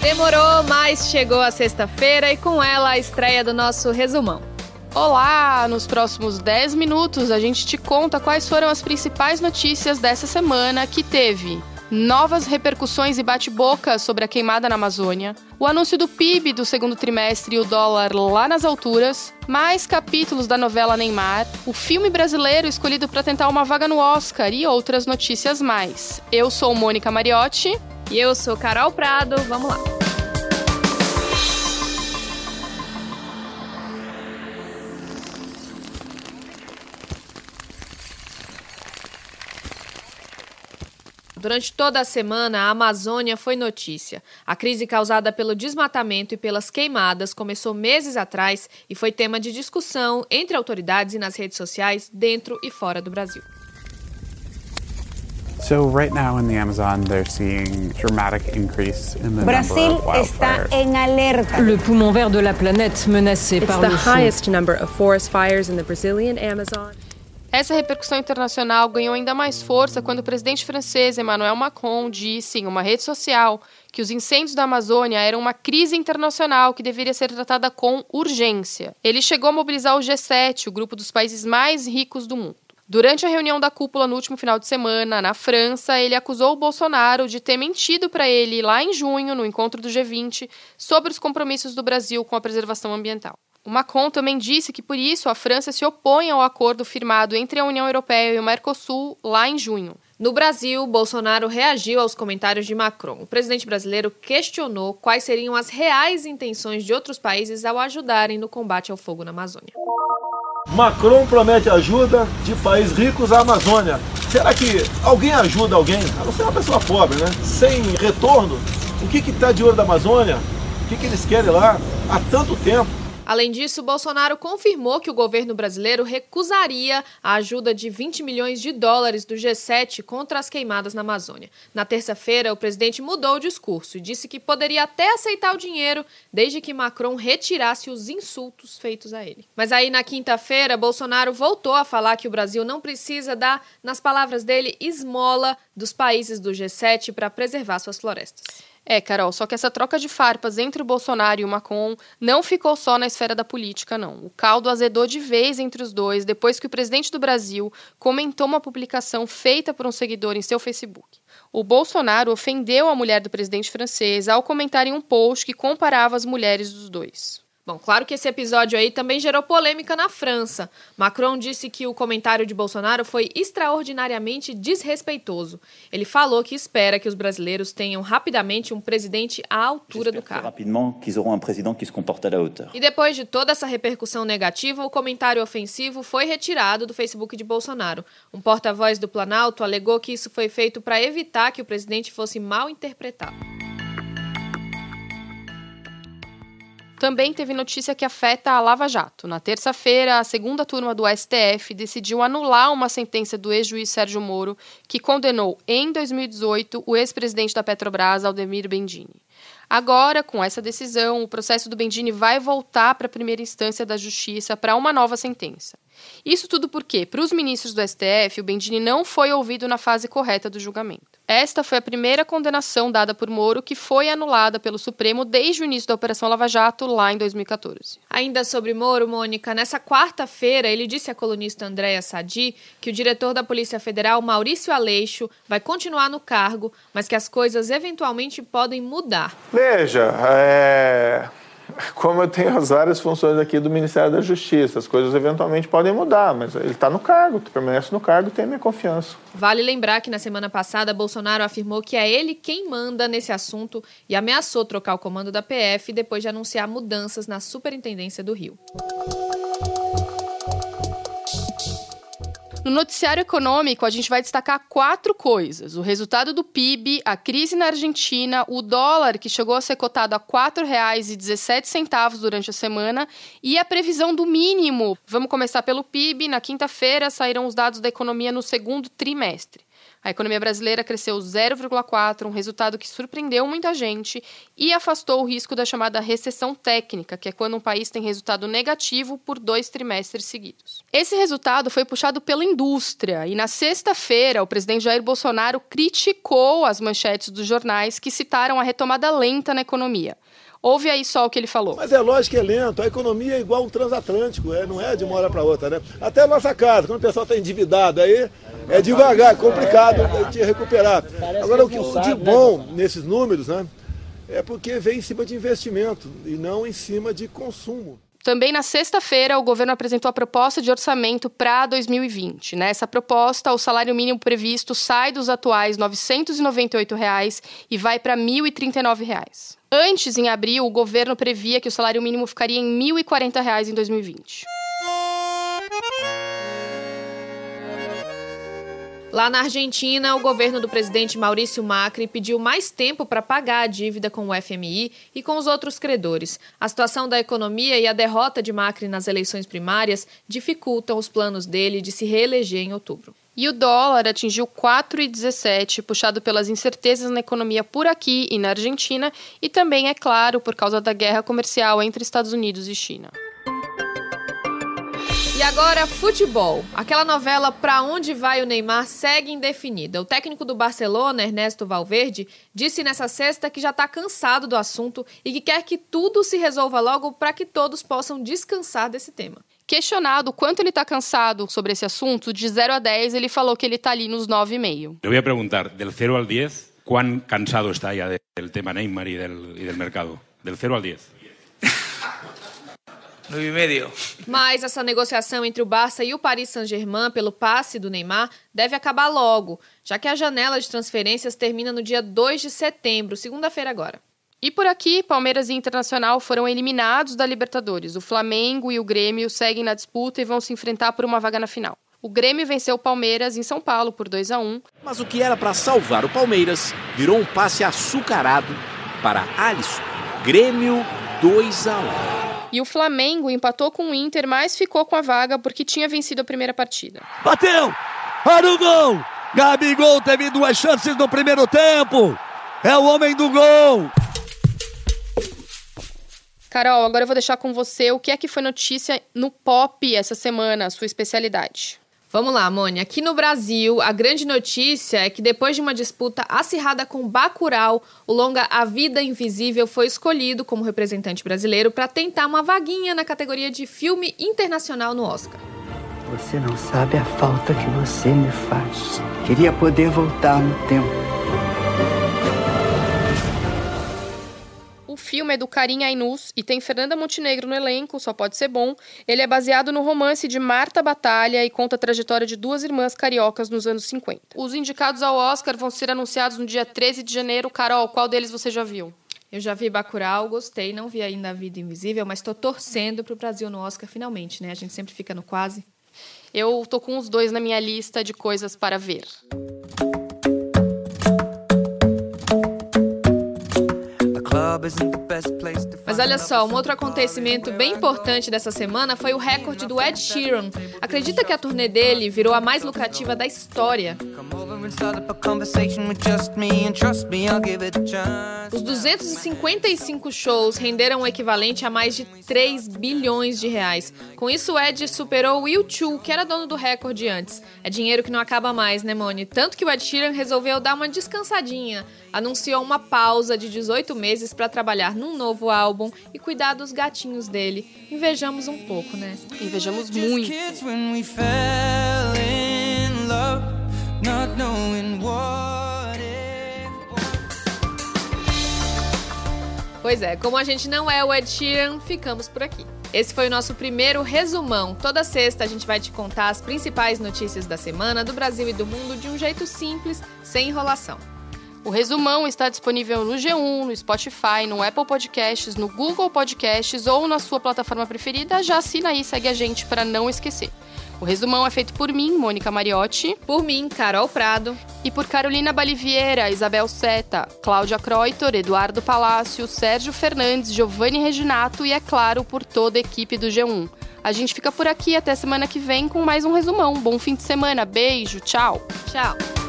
Demorou, mas chegou a sexta-feira e com ela a estreia do nosso resumão. Olá! Nos próximos 10 minutos a gente te conta quais foram as principais notícias dessa semana que teve novas repercussões e bate-boca sobre a queimada na Amazônia, o anúncio do PIB do segundo trimestre e o dólar lá nas alturas, mais capítulos da novela Neymar, o filme brasileiro escolhido para tentar uma vaga no Oscar e outras notícias mais. Eu sou Mônica Mariotti. E eu sou Carol Prado. Vamos lá! Durante toda a semana, a Amazônia foi notícia. A crise causada pelo desmatamento e pelas queimadas começou meses atrás e foi tema de discussão entre autoridades e nas redes sociais dentro e fora do Brasil. Brasil number of está en alerta. Le poumon vert de la planète menacé It's par the le feu. highest number of forest fires in the Brazilian Amazon. Essa repercussão internacional ganhou ainda mais força quando o presidente francês Emmanuel Macron disse em uma rede social que os incêndios da Amazônia eram uma crise internacional que deveria ser tratada com urgência. Ele chegou a mobilizar o G7, o grupo dos países mais ricos do mundo. Durante a reunião da cúpula no último final de semana, na França, ele acusou o Bolsonaro de ter mentido para ele lá em junho, no encontro do G20, sobre os compromissos do Brasil com a preservação ambiental. O Macron também disse que, por isso, a França se opõe ao acordo firmado entre a União Europeia e o Mercosul lá em junho. No Brasil, Bolsonaro reagiu aos comentários de Macron. O presidente brasileiro questionou quais seriam as reais intenções de outros países ao ajudarem no combate ao fogo na Amazônia. Macron promete ajuda de países ricos à Amazônia. Será que alguém ajuda alguém? A não ser uma pessoa pobre, né? Sem retorno. O que está de olho da Amazônia? O que, que eles querem lá há tanto tempo? Além disso, Bolsonaro confirmou que o governo brasileiro recusaria a ajuda de 20 milhões de dólares do G7 contra as queimadas na Amazônia. Na terça-feira, o presidente mudou o discurso e disse que poderia até aceitar o dinheiro desde que Macron retirasse os insultos feitos a ele. Mas aí, na quinta-feira, Bolsonaro voltou a falar que o Brasil não precisa dar, nas palavras dele, esmola dos países do G7 para preservar suas florestas. É, Carol, só que essa troca de farpas entre o Bolsonaro e o Macron não ficou só na esfera da política, não. O caldo azedou de vez entre os dois depois que o presidente do Brasil comentou uma publicação feita por um seguidor em seu Facebook. O Bolsonaro ofendeu a mulher do presidente francês ao comentar em um post que comparava as mulheres dos dois. Bom, claro que esse episódio aí também gerou polêmica na França. Macron disse que o comentário de Bolsonaro foi extraordinariamente desrespeitoso. Ele falou que espera que os brasileiros tenham rapidamente um presidente à altura do cargo. rapidement qu'ils auront un président qui se comporte à la hauteur. E depois de toda essa repercussão negativa, o comentário ofensivo foi retirado do Facebook de Bolsonaro. Um porta-voz do Planalto alegou que isso foi feito para evitar que o presidente fosse mal interpretado. Também teve notícia que afeta a Lava Jato. Na terça-feira, a segunda turma do STF decidiu anular uma sentença do ex-juiz Sérgio Moro, que condenou em 2018 o ex-presidente da Petrobras, Aldemir Bendini. Agora, com essa decisão, o processo do Bendini vai voltar para a primeira instância da Justiça para uma nova sentença. Isso tudo porque, para os ministros do STF, o Bendini não foi ouvido na fase correta do julgamento. Esta foi a primeira condenação dada por Moro que foi anulada pelo Supremo desde o início da Operação Lava Jato, lá em 2014. Ainda sobre Moro, Mônica, nessa quarta-feira ele disse à colunista Andréa Sadi que o diretor da Polícia Federal, Maurício Aleixo, vai continuar no cargo, mas que as coisas eventualmente podem mudar. Veja, é, como eu tenho as várias funções aqui do Ministério da Justiça, as coisas eventualmente podem mudar, mas ele está no cargo, permanece no cargo e tem a minha confiança. Vale lembrar que na semana passada Bolsonaro afirmou que é ele quem manda nesse assunto e ameaçou trocar o comando da PF depois de anunciar mudanças na Superintendência do Rio. No noticiário econômico, a gente vai destacar quatro coisas: o resultado do PIB, a crise na Argentina, o dólar, que chegou a ser cotado a R$ 4,17 durante a semana, e a previsão do mínimo. Vamos começar pelo PIB. Na quinta-feira saíram os dados da economia no segundo trimestre. A economia brasileira cresceu 0,4, um resultado que surpreendeu muita gente e afastou o risco da chamada recessão técnica, que é quando um país tem resultado negativo por dois trimestres seguidos. Esse resultado foi puxado pela indústria e na sexta-feira o presidente Jair Bolsonaro criticou as manchetes dos jornais que citaram a retomada lenta na economia. Ouve aí só o que ele falou. Mas é lógico que é lento. A economia é igual um transatlântico, é, não é de uma hora para outra, né? Até a nossa casa, quando o pessoal está endividado aí, é devagar, é complicado de recuperar. Agora, o que de bom nesses números, né? É porque vem em cima de investimento e não em cima de consumo. Também na sexta-feira, o governo apresentou a proposta de orçamento para 2020. Nessa proposta, o salário mínimo previsto sai dos atuais 998 reais e vai para 1.039 reais. Antes, em abril, o governo previa que o salário mínimo ficaria em 1.040 reais em 2020. Lá na Argentina, o governo do presidente Maurício Macri pediu mais tempo para pagar a dívida com o FMI e com os outros credores. A situação da economia e a derrota de Macri nas eleições primárias dificultam os planos dele de se reeleger em outubro. E o dólar atingiu 4,17, puxado pelas incertezas na economia por aqui e na Argentina, e também, é claro, por causa da guerra comercial entre Estados Unidos e China. E agora, futebol. Aquela novela Pra Onde Vai o Neymar segue indefinida. O técnico do Barcelona, Ernesto Valverde, disse nessa sexta que já está cansado do assunto e que quer que tudo se resolva logo para que todos possam descansar desse tema. Questionado quanto ele está cansado sobre esse assunto, de 0 a 10, ele falou que ele está ali nos 9,5. Eu ia perguntar, del 0 al 10, quão cansado está já del tema Neymar e del mercado? Del 0 al 10. No e meio. Mas essa negociação entre o Barça e o Paris Saint-Germain pelo passe do Neymar deve acabar logo, já que a janela de transferências termina no dia 2 de setembro, segunda-feira agora. E por aqui, Palmeiras e Internacional foram eliminados da Libertadores. O Flamengo e o Grêmio seguem na disputa e vão se enfrentar por uma vaga na final. O Grêmio venceu o Palmeiras em São Paulo por 2 a 1. Mas o que era para salvar o Palmeiras virou um passe açucarado para Alisson. Grêmio 2 a 1. E o Flamengo empatou com o Inter, mas ficou com a vaga porque tinha vencido a primeira partida. Bateu! Para o gol! Gabigol teve duas chances no primeiro tempo! É o homem do gol! Carol, agora eu vou deixar com você o que é que foi notícia no pop essa semana, a sua especialidade. Vamos lá, Mônia. Aqui no Brasil, a grande notícia é que depois de uma disputa acirrada com Bacurau, o longa A Vida Invisível foi escolhido como representante brasileiro para tentar uma vaguinha na categoria de filme internacional no Oscar. Você não sabe a falta que você me faz. Queria poder voltar no tempo filme é do Karim Ainus e tem Fernanda Montenegro no elenco, só pode ser bom. Ele é baseado no romance de Marta Batalha e conta a trajetória de duas irmãs cariocas nos anos 50. Os indicados ao Oscar vão ser anunciados no dia 13 de janeiro. Carol, qual deles você já viu? Eu já vi Bacurau, gostei, não vi ainda A Vida Invisível, mas estou torcendo para o Brasil no Oscar finalmente, né? A gente sempre fica no quase. Eu tô com os dois na minha lista de coisas para ver. Mas olha só, um outro acontecimento bem importante dessa semana foi o recorde do Ed Sheeran. Acredita que a turnê dele virou a mais lucrativa da história? Os 255 shows renderam o equivalente a mais de 3 bilhões de reais. Com isso, o Ed superou o U2, que era dono do recorde antes. É dinheiro que não acaba mais, né, Moni? Tanto que o Ed Sheeran resolveu dar uma descansadinha. Anunciou uma pausa de 18 meses para trabalhar num novo álbum e cuidar dos gatinhos dele. Invejamos um pouco, né? Invejamos muito. Pois é, como a gente não é o Ed Sheeran, ficamos por aqui. Esse foi o nosso primeiro resumão. Toda sexta a gente vai te contar as principais notícias da semana do Brasil e do mundo de um jeito simples, sem enrolação. O resumão está disponível no G1, no Spotify, no Apple Podcasts, no Google Podcasts ou na sua plataforma preferida. Já assina aí, segue a gente para não esquecer. O resumão é feito por mim, Mônica Mariotti. Por mim, Carol Prado. E por Carolina Baliviera, Isabel Seta, Cláudia Croitor, Eduardo Palácio, Sérgio Fernandes, Giovanni Reginato e, é claro, por toda a equipe do G1. A gente fica por aqui até semana que vem com mais um resumão. Bom fim de semana. Beijo, tchau. Tchau.